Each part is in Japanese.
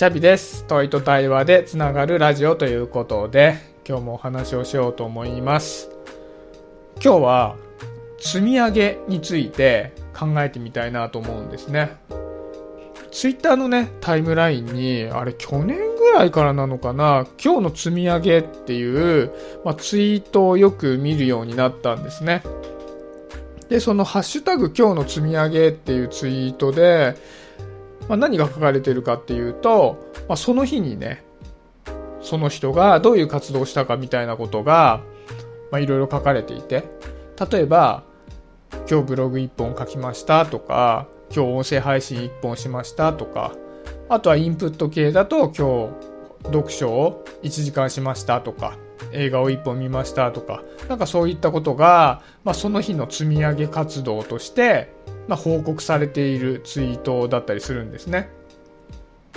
シャビです。問いと対話でつながるラジオということで、今日もお話をしようと思います。今日は積み上げについて考えてみたいなと思うんですね。ツイッターのね、タイムラインに、あれ去年ぐらいからなのかな、今日の積み上げっていう、まあ、ツイートをよく見るようになったんですね。で、そのハッシュタグ今日の積み上げっていうツイートで、まあ、何が書かれてるかっていうと、まあ、その日にね、その人がどういう活動をしたかみたいなことが、ま、いろいろ書かれていて、例えば、今日ブログ1本書きましたとか、今日音声配信1本しましたとか、あとはインプット系だと今日読書を1時間しましたとか、映画を1本見ましたとか、なんかそういったことが、まあ、その日の積み上げ活動として、まあ、報告されているツイートだったりするんですね。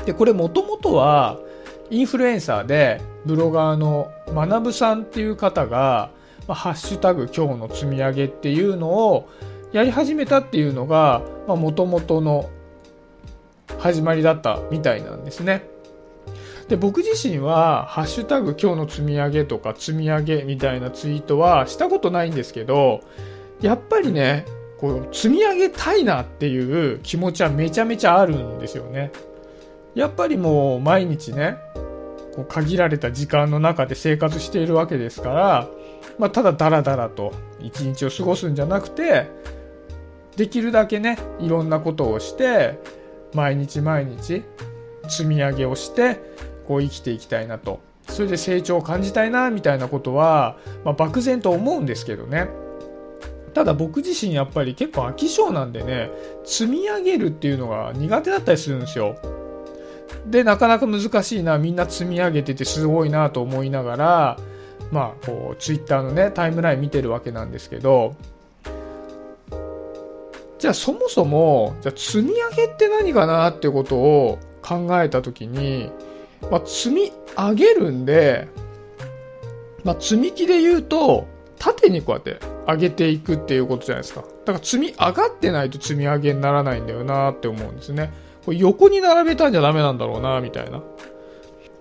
で、これもともとは、インフルエンサーで、ブロガーの学ぶさんっていう方が、まあ、ハッシュタグ今日の積み上げっていうのをやり始めたっていうのが、まあ、元々の始まりだったみたいなんですね。で、僕自身は、ハッシュタグ今日の積み上げとか積み上げみたいなツイートはしたことないんですけど、やっぱりね、こう、積み上げたいなっていう気持ちはめちゃめちゃあるんですよね。やっぱりもう毎日ね、こう限られた時間の中で生活しているわけですから、まあ、ただダラダラと一日を過ごすんじゃなくて、できるだけね、いろんなことをして、毎日毎日積み上げをして、こう生きていきたいなと。それで成長を感じたいな、みたいなことは、まあ、漠然と思うんですけどね。ただ僕自身やっぱり結構飽き性なんでね、積み上げるっていうのが苦手だったりするんですよ。で、なかなか難しいな、みんな積み上げててすごいなと思いながら、まあ、こう、ツイッターのね、タイムライン見てるわけなんですけど、じゃあそもそも、じゃあ積み上げって何かなってことを考えたときに、まあ、積み上げるんで、まあ、積み木で言うと、縦にこうやって上げていくっていうことじゃないですか。だから積み上がってないと積み上げにならないんだよなって思うんですね。これ横に並べたんじゃダメなんだろうな、みたいな。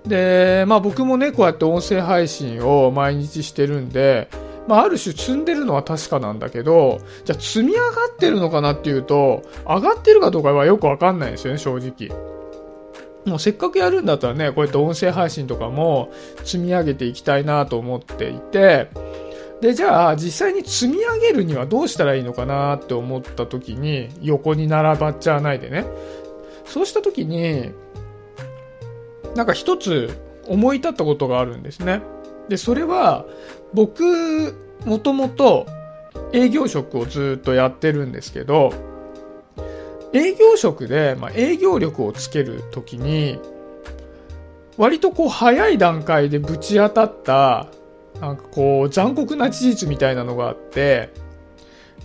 で、まあ僕もね、こうやって音声配信を毎日してるんで、まあある種積んでるのは確かなんだけど、じゃあ積み上がってるのかなっていうと、上がってるかどうかはよくわかんないんですよね、正直。もうせっかくやるんだったらね、こうやって音声配信とかも積み上げていきたいなと思っていて、で、じゃあ実際に積み上げるにはどうしたらいいのかなって思った時に、横に並ばっちゃわないでね。そうした時に、なんか一つ思い立ったことがあるんですね。で、それは、僕、もともと営業職をずっとやってるんですけど、営業職で、まあ、営業力をつけるときに、割とこう早い段階でぶち当たった、なんかこう残酷な事実みたいなのがあって、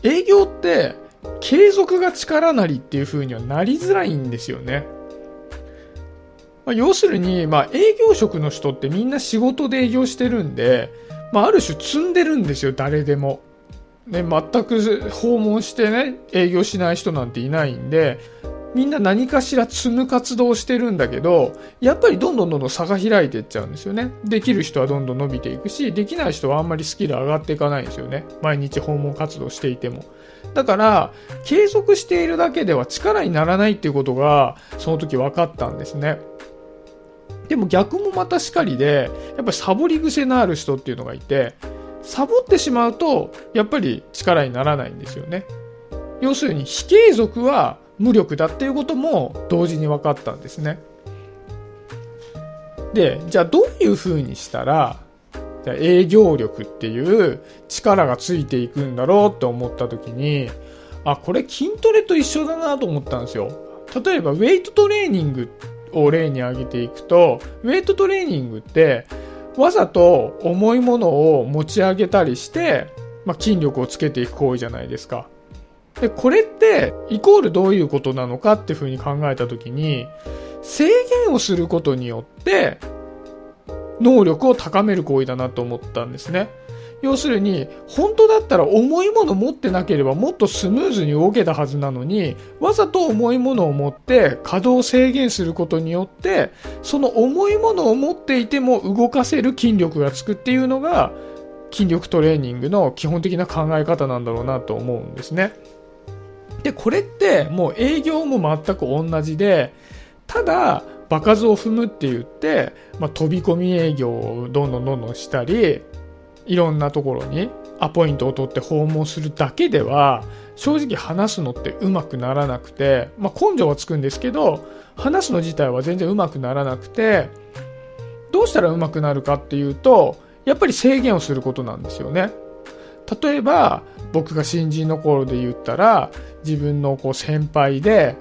営業って継続が力なりっていう風にはなりづらいんですよね。まあ、要するに、まあ、営業職の人ってみんな仕事で営業してるんで、まあ、ある種積んでるんですよ、誰でも。ね、全く訪問してね、営業しない人なんていないんで、みんな何かしら積む活動をしてるんだけど、やっぱりどんどんどんどん差が開いていっちゃうんですよね。できる人はどんどん伸びていくし、できない人はあんまりスキル上がっていかないんですよね。毎日訪問活動していても。だから、継続しているだけでは力にならないっていうことが、その時分かったんですね。でも逆もまたしかりで、やっぱりサボり癖のある人っていうのがいて、サボってしまうと、やっぱり力にならないんですよね。要するに、非継続は無力だっていうことも同時に分かったんですね。で、じゃあどういう風にしたら、じゃ営業力っていう力がついていくんだろうって思った時に、あ、これ筋トレと一緒だなと思ったんですよ。例えば、ウェイトトレーニングを例に挙げていくと、ウェイトトレーニングって、わざと重いものを持ち上げたりして、まあ、筋力をつけていく行為じゃないですか。で、これって、イコールどういうことなのかっていうふうに考えたときに、制限をすることによって、能力を高める行為だなと思ったんですね。要するに本当だったら重いもの持ってなければもっとスムーズに動けたはずなのにわざと重いものを持って稼働を制限することによってその重いものを持っていても動かせる筋力がつくっていうのが筋力トレーニングの基本的な考え方なんだろうなと思うんですね。で、これってもう営業も全く同じで、ただ、場数を踏むって言って、まあ、飛び込み営業をどんどんどんどんしたり、いろんなところにアポイントを取って訪問するだけでは、正直話すのってうまくならなくて、まあ、根性はつくんですけど、話すの自体は全然うまくならなくて、どうしたらうまくなるかっていうと、やっぱり制限をすることなんですよね。例えば、僕が新人の頃で言ったら、自分のこう先輩で、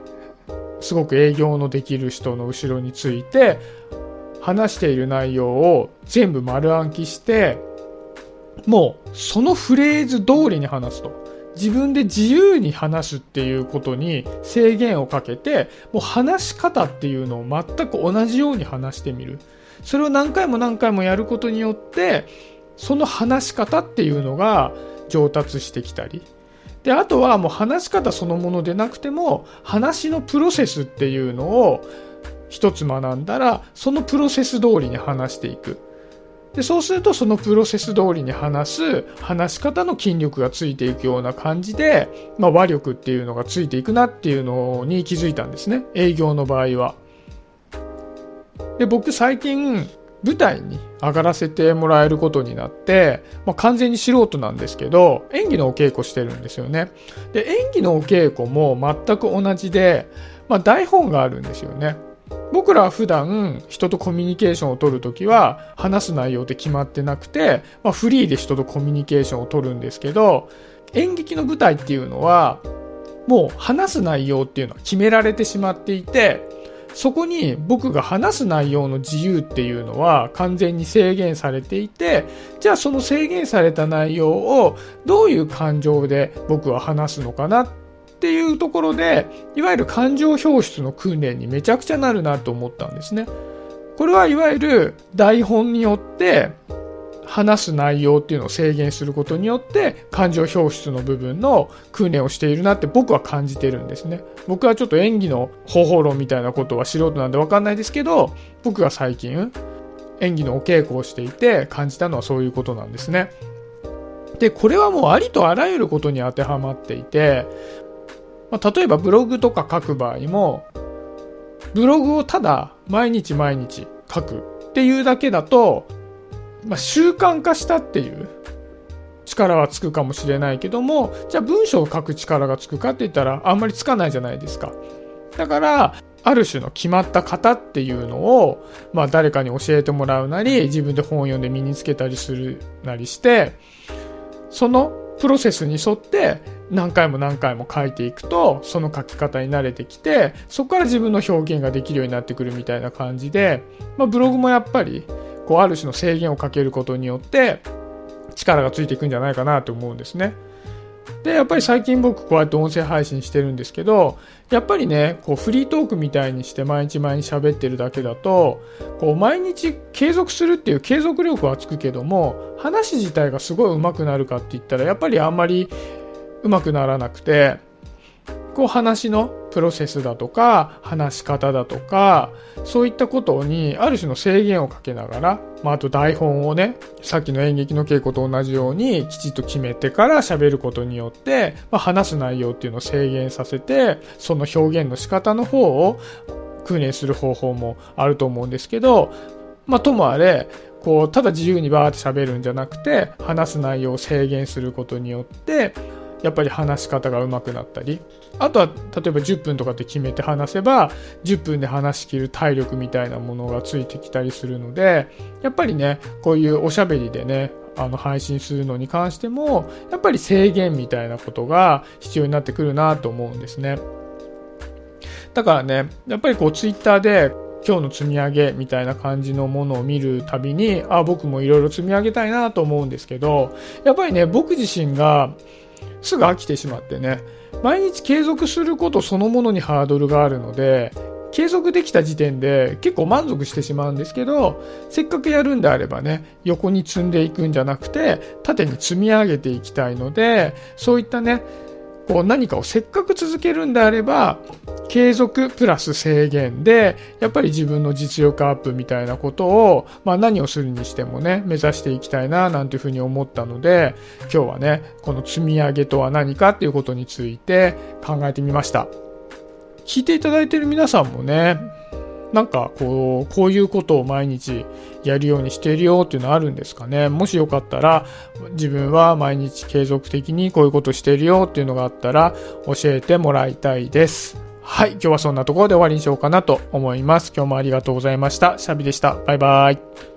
すごく営業のできる人の後ろについて、話している内容を全部丸暗記して、もうそのフレーズ通りに話すと。自分で自由に話すっていうことに制限をかけて、もう話し方っていうのを全く同じように話してみる。それを何回も何回もやることによって、その話し方っていうのが上達してきたり。で、あとはもう話し方そのものでなくても、話のプロセスっていうのを一つ学んだら、そのプロセス通りに話していく。で、そうするとそのプロセス通りに話す話し方の筋力がついていくような感じで、まあ、和力っていうのがついていくなっていうのに気づいたんですね。営業の場合は。で、僕最近舞台に上がらせてもらえることになって、まあ、完全に素人なんですけど、演技のお稽古してるんですよね。で、演技のお稽古も全く同じで、まあ、台本があるんですよね。僕らは普段人とコミュニケーションを取るときは話す内容って決まってなくて、まあ、フリーで人とコミュニケーションを取るんですけど、演劇の舞台っていうのはもう話す内容っていうのは決められてしまっていて、そこに僕が話す内容の自由っていうのは完全に制限されていて、じゃあその制限された内容をどういう感情で僕は話すのかなっていうところで、いわゆる感情表出の訓練にめちゃくちゃなるなと思ったんですね。これはいわゆる台本によって話す内容っていうのを制限することによって感情表出の部分の訓練をしているなって僕は感じてるんですね。僕はちょっと演技の方法論みたいなことは素人なんでわかんないですけど、僕が最近演技のお稽古をしていて感じたのはそういうことなんですね。で、これはもうありとあらゆることに当てはまっていて、まあ、例えばブログとか書く場合も、ブログをただ毎日毎日書くっていうだけだと、まあ、習慣化したっていう力はつくかもしれないけども、じゃあ文章を書く力がつくかって言ったらあんまりつかないじゃないですか。だから、ある種の決まった型っていうのを、まあ誰かに教えてもらうなり、自分で本を読んで身につけたりするなりして、そのプロセスに沿って何回も何回も書いていくと、その書き方に慣れてきて、そこから自分の表現ができるようになってくるみたいな感じで、まあブログもやっぱり、こうある種の制限をかけることによって力がついていくんじゃないかなと思うんですね。で、やっぱり最近僕こうやって音声配信してるんですけど、やっぱりね、こうフリートークみたいにして毎日毎日喋ってるだけだと、こう毎日継続するっていう継続力はつくけども、話自体がすごい上手くなるかって言ったら、やっぱりあんまり上手くならなくて、こう話のプロセスだとか、話し方だとか、そういったことにある種の制限をかけながら、まあ、あと台本をね、さっきの演劇の稽古と同じようにきちっと決めてから喋ることによって、まあ、話す内容っていうのを制限させて、その表現の仕方の方を訓練する方法もあると思うんですけど、まあ、ともあれ、こう、ただ自由にバーって喋るんじゃなくて、話す内容を制限することによって、やっぱり話し方が上手くなったり、あとは例えば10分とかって決めて話せば、10分で話しきる体力みたいなものがついてきたりするので、やっぱりね、こういうおしゃべりでね、あの配信するのに関しても、やっぱり制限みたいなことが必要になってくるなと思うんですね。だからね、やっぱりこうツイッターで今日の積み上げみたいな感じのものを見るたびに、あ、僕もいろいろ積み上げたいなと思うんですけど、やっぱりね、僕自身がすぐ飽きてしまってね、毎日継続することそのものにハードルがあるので、継続できた時点で結構満足してしまうんですけど、せっかくやるんであればね、横に積んでいくんじゃなくて、縦に積み上げていきたいので、そういったね、こう何かをせっかく続けるんであれば、継続プラス制限で、やっぱり自分の実力アップみたいなことを、まあ何をするにしてもね、目指していきたいな、なんていうふうに思ったので、今日はね、この積み上げとは何かっていうことについて考えてみました。聞いていただいている皆さんもね、なんかこう、こういうことを毎日やるようにしているよっていうのあるんですかね。もしよかったら、自分は毎日継続的にこういうことしているよっていうのがあったら教えてもらいたいです。はい、今日はそんなところで終わりにしようかなと思います。今日もありがとうございました。シャビでした。バイバイ。